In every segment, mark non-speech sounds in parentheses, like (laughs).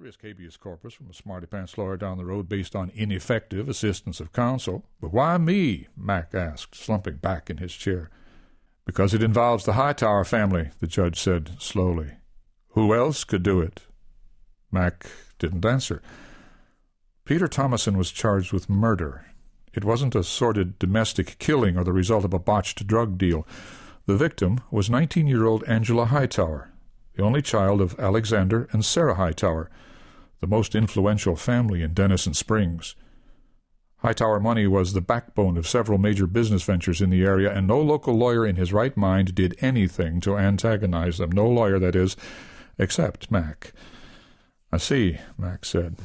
risk habeas corpus from a smarty pants lawyer down the road based on ineffective assistance of counsel. But why me? Mac asked, slumping back in his chair. Because it involves the Hightower family, the judge said slowly. Who else could do it? Mac didn't answer. Peter Thomason was charged with murder. It wasn't a sordid domestic killing or the result of a botched drug deal. The victim was 19 year old Angela Hightower, the only child of Alexander and Sarah Hightower, the most influential family in Denison Springs. Hightower money was the backbone of several major business ventures in the area, and no local lawyer in his right mind did anything to antagonize them. No lawyer, that is, except Mac. I see, Mac said.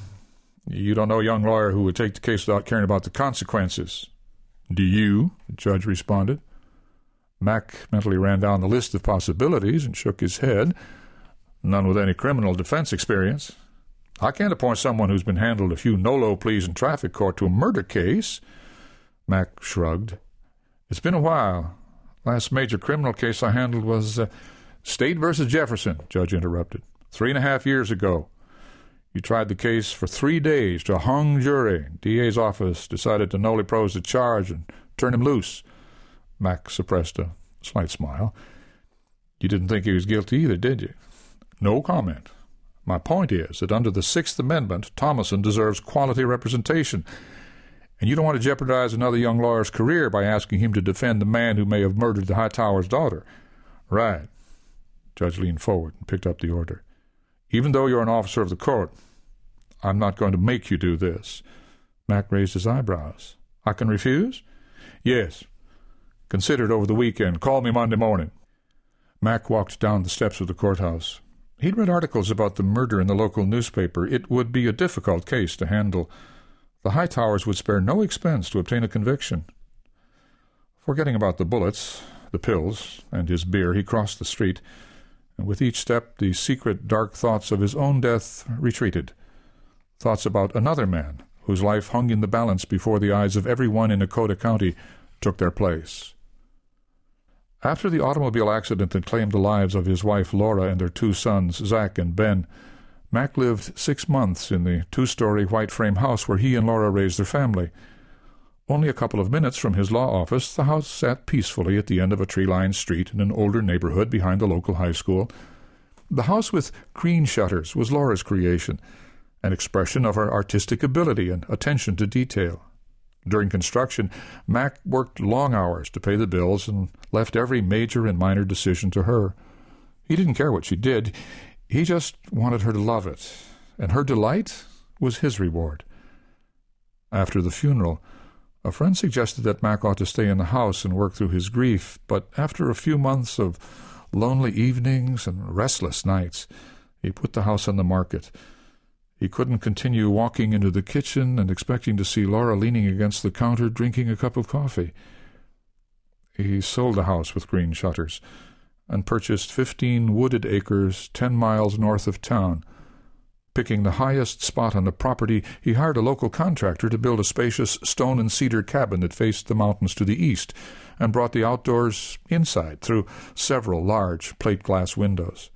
You don't know a young lawyer who would take the case without caring about the consequences. Do you? The judge responded. Mac mentally ran down the list of possibilities and shook his head. None with any criminal defense experience. I can't appoint someone who's been handled a few nolo pleas in traffic court to a murder case. Mac shrugged. It's been a while. Last major criminal case I handled was uh, State versus Jefferson, Judge interrupted. Three and a half years ago. You tried the case for three days to a hung jury. DA's office decided to nolle pros the charge and turn him loose. Mac suppressed a slight smile. You didn't think he was guilty either, did you? No comment. My point is that under the Sixth Amendment, Thomason deserves quality representation, and you don't want to jeopardize another young lawyer's career by asking him to defend the man who may have murdered the Hightower's daughter. Right. Judge leaned forward and picked up the order. Even though you're an officer of the court, I'm not going to make you do this. Mac raised his eyebrows. I can refuse? Yes. Consider it over the weekend. Call me Monday morning. Mac walked down the steps of the courthouse. He'd read articles about the murder in the local newspaper. It would be a difficult case to handle. The Hightowers would spare no expense to obtain a conviction. Forgetting about the bullets, the pills, and his beer, he crossed the street, and with each step the secret, dark thoughts of his own death retreated. Thoughts about another man, whose life hung in the balance before the eyes of every one in Nakota County, took their place. After the automobile accident that claimed the lives of his wife Laura and their two sons, Zach and Ben, Mac lived six months in the two story white frame house where he and Laura raised their family. Only a couple of minutes from his law office, the house sat peacefully at the end of a tree lined street in an older neighborhood behind the local high school. The house with green shutters was Laura's creation, an expression of her artistic ability and attention to detail. During construction, Mac worked long hours to pay the bills and left every major and minor decision to her. He didn't care what she did, he just wanted her to love it, and her delight was his reward. After the funeral, a friend suggested that Mac ought to stay in the house and work through his grief, but after a few months of lonely evenings and restless nights, he put the house on the market he couldn't continue walking into the kitchen and expecting to see Laura leaning against the counter drinking a cup of coffee. He sold the house with green shutters and purchased fifteen wooded acres ten miles north of town. Picking the highest spot on the property, he hired a local contractor to build a spacious stone and cedar cabin that faced the mountains to the east and brought the outdoors inside through several large plate glass windows.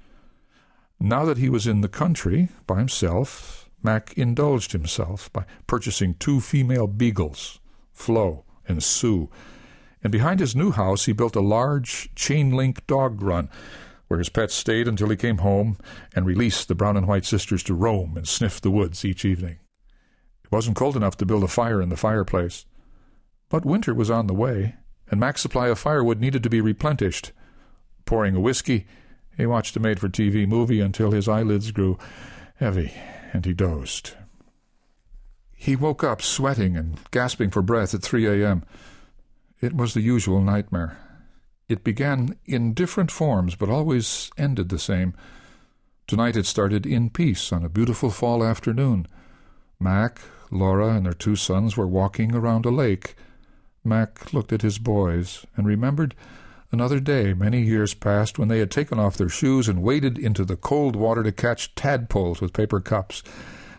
Now that he was in the country by himself, Mac indulged himself by purchasing two female beagles, Flo and Sue, and behind his new house he built a large chain link dog run where his pets stayed until he came home and released the brown and white sisters to roam and sniff the woods each evening. It wasn't cold enough to build a fire in the fireplace. But winter was on the way, and Mac's supply of firewood needed to be replenished. Pouring a whiskey, he watched a made for TV movie until his eyelids grew heavy and he dozed. He woke up sweating and gasping for breath at 3 a.m. It was the usual nightmare. It began in different forms, but always ended the same. Tonight it started in peace on a beautiful fall afternoon. Mac, Laura, and their two sons were walking around a lake. Mac looked at his boys and remembered Another day, many years passed, when they had taken off their shoes and waded into the cold water to catch tadpoles with paper cups.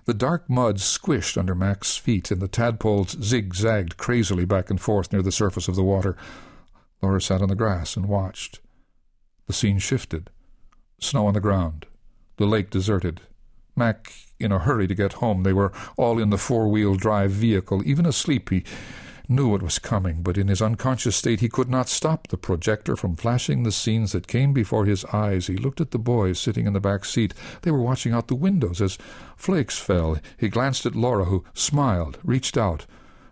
The dark mud squished under Mac's feet, and the tadpoles zigzagged crazily back and forth near the surface of the water. Laura sat on the grass and watched. The scene shifted. Snow on the ground. The lake deserted. Mac in a hurry to get home. They were all in the four wheel drive vehicle. Even asleep, he knew it was coming, but in his unconscious state he could not stop the projector from flashing the scenes that came before his eyes. He looked at the boys sitting in the back seat. They were watching out the windows as flakes fell. He glanced at Laura, who smiled, reached out,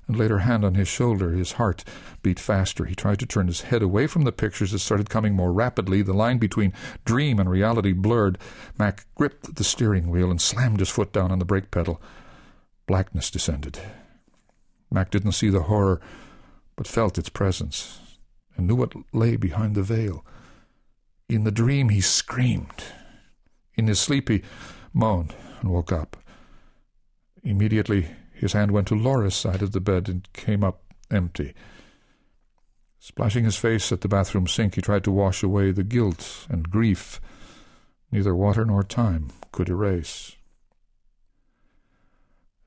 and laid her hand on his shoulder. His heart beat faster. He tried to turn his head away from the pictures that started coming more rapidly. The line between dream and reality blurred. Mac gripped the steering wheel and slammed his foot down on the brake pedal. Blackness descended. Mac didn't see the horror, but felt its presence, and knew what lay behind the veil. In the dream he screamed. In his sleep he moaned and woke up. Immediately his hand went to Laura's side of the bed and came up empty. Splashing his face at the bathroom sink, he tried to wash away the guilt and grief neither water nor time could erase.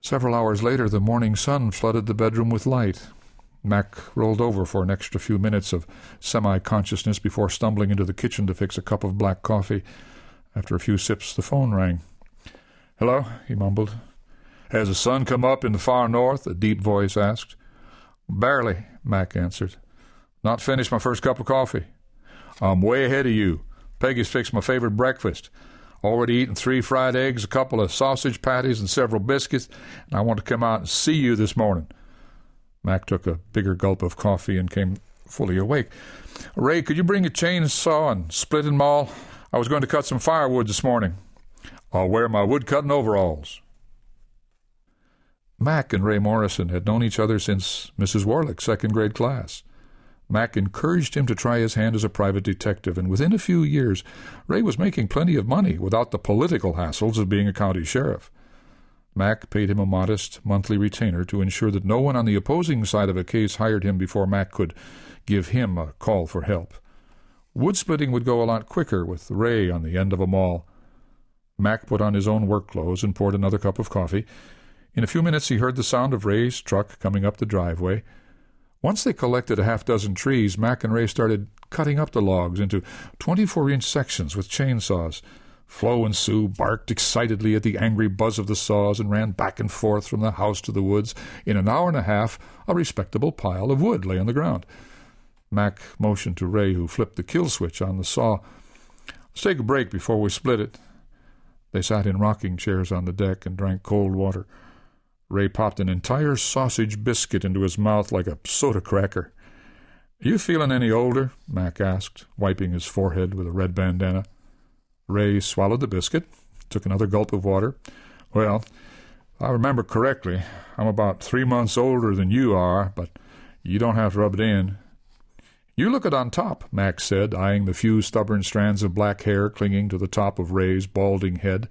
Several hours later, the morning sun flooded the bedroom with light. Mac rolled over for an extra few minutes of semi consciousness before stumbling into the kitchen to fix a cup of black coffee. After a few sips, the phone rang. Hello, he mumbled. Has the sun come up in the far north? a deep voice asked. Barely, Mac answered. Not finished my first cup of coffee. I'm way ahead of you. Peggy's fixed my favorite breakfast. Already eaten three fried eggs, a couple of sausage patties, and several biscuits, and I want to come out and see you this morning. Mac took a bigger gulp of coffee and came fully awake. Ray, could you bring a chainsaw and split splitting maul? I was going to cut some firewood this morning. I'll wear my wood cutting overalls. Mac and Ray Morrison had known each other since Mrs. Warlick's second grade class. Mac encouraged him to try his hand as a private detective, and within a few years, Ray was making plenty of money without the political hassles of being a county sheriff. Mac paid him a modest monthly retainer to ensure that no one on the opposing side of a case hired him before Mac could give him a call for help. Wood splitting would go a lot quicker with Ray on the end of a maul. Mac put on his own work clothes and poured another cup of coffee. In a few minutes he heard the sound of Ray's truck coming up the driveway. Once they collected a half dozen trees, Mac and Ray started cutting up the logs into 24 inch sections with chainsaws. Flo and Sue barked excitedly at the angry buzz of the saws and ran back and forth from the house to the woods. In an hour and a half, a respectable pile of wood lay on the ground. Mac motioned to Ray, who flipped the kill switch on the saw. Let's take a break before we split it. They sat in rocking chairs on the deck and drank cold water. Ray popped an entire sausage biscuit into his mouth like a soda cracker. You feeling any older? Mac asked, wiping his forehead with a red bandana. Ray swallowed the biscuit, took another gulp of water. Well, if I remember correctly, I'm about three months older than you are, but you don't have to rub it in. You look it on top, Mac said, eyeing the few stubborn strands of black hair clinging to the top of Ray's balding head.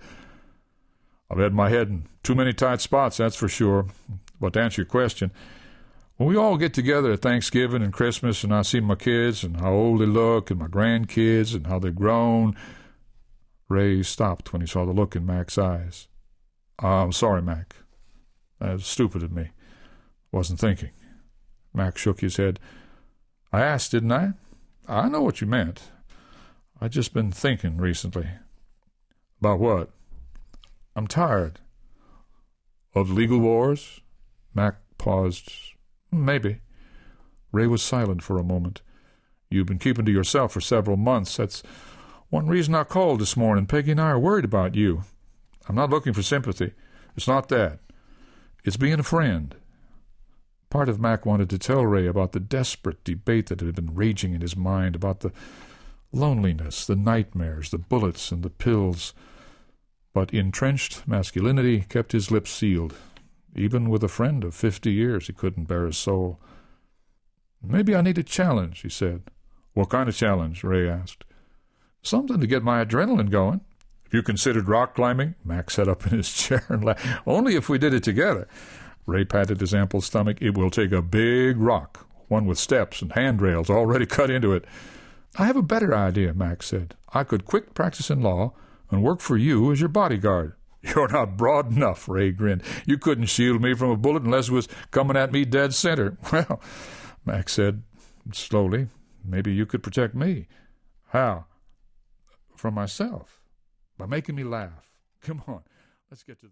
I've had my head in too many tight spots, that's for sure. But to answer your question, when we all get together at Thanksgiving and Christmas and I see my kids and how old they look and my grandkids and how they've grown, Ray stopped when he saw the look in Mac's eyes. I'm sorry, Mac. That was stupid of me. Wasn't thinking. Mac shook his head. I asked, didn't I? I know what you meant. I just been thinking recently. About what? I'm tired. Of legal wars? Mac paused. Maybe. Ray was silent for a moment. You've been keeping to yourself for several months. That's one reason I called this morning. Peggy and I are worried about you. I'm not looking for sympathy. It's not that. It's being a friend. Part of Mac wanted to tell Ray about the desperate debate that had been raging in his mind about the loneliness, the nightmares, the bullets, and the pills but entrenched masculinity kept his lips sealed. Even with a friend of fifty years, he couldn't bare his soul. Maybe I need a challenge, he said. What kind of challenge? Ray asked. Something to get my adrenaline going. Have you considered rock climbing? Mac sat up in his (laughs) chair and laughed. Only if we did it together. Ray patted his ample stomach. It will take a big rock, one with steps and handrails already cut into it. I have a better idea, Mac said. I could quit practicing law and work for you as your bodyguard. (laughs) You're not broad enough, Ray grinned. You couldn't shield me from a bullet unless it was coming at me dead center. (laughs) Well, Mac said slowly, maybe you could protect me. How? From myself. By making me laugh. Come on, Let's get to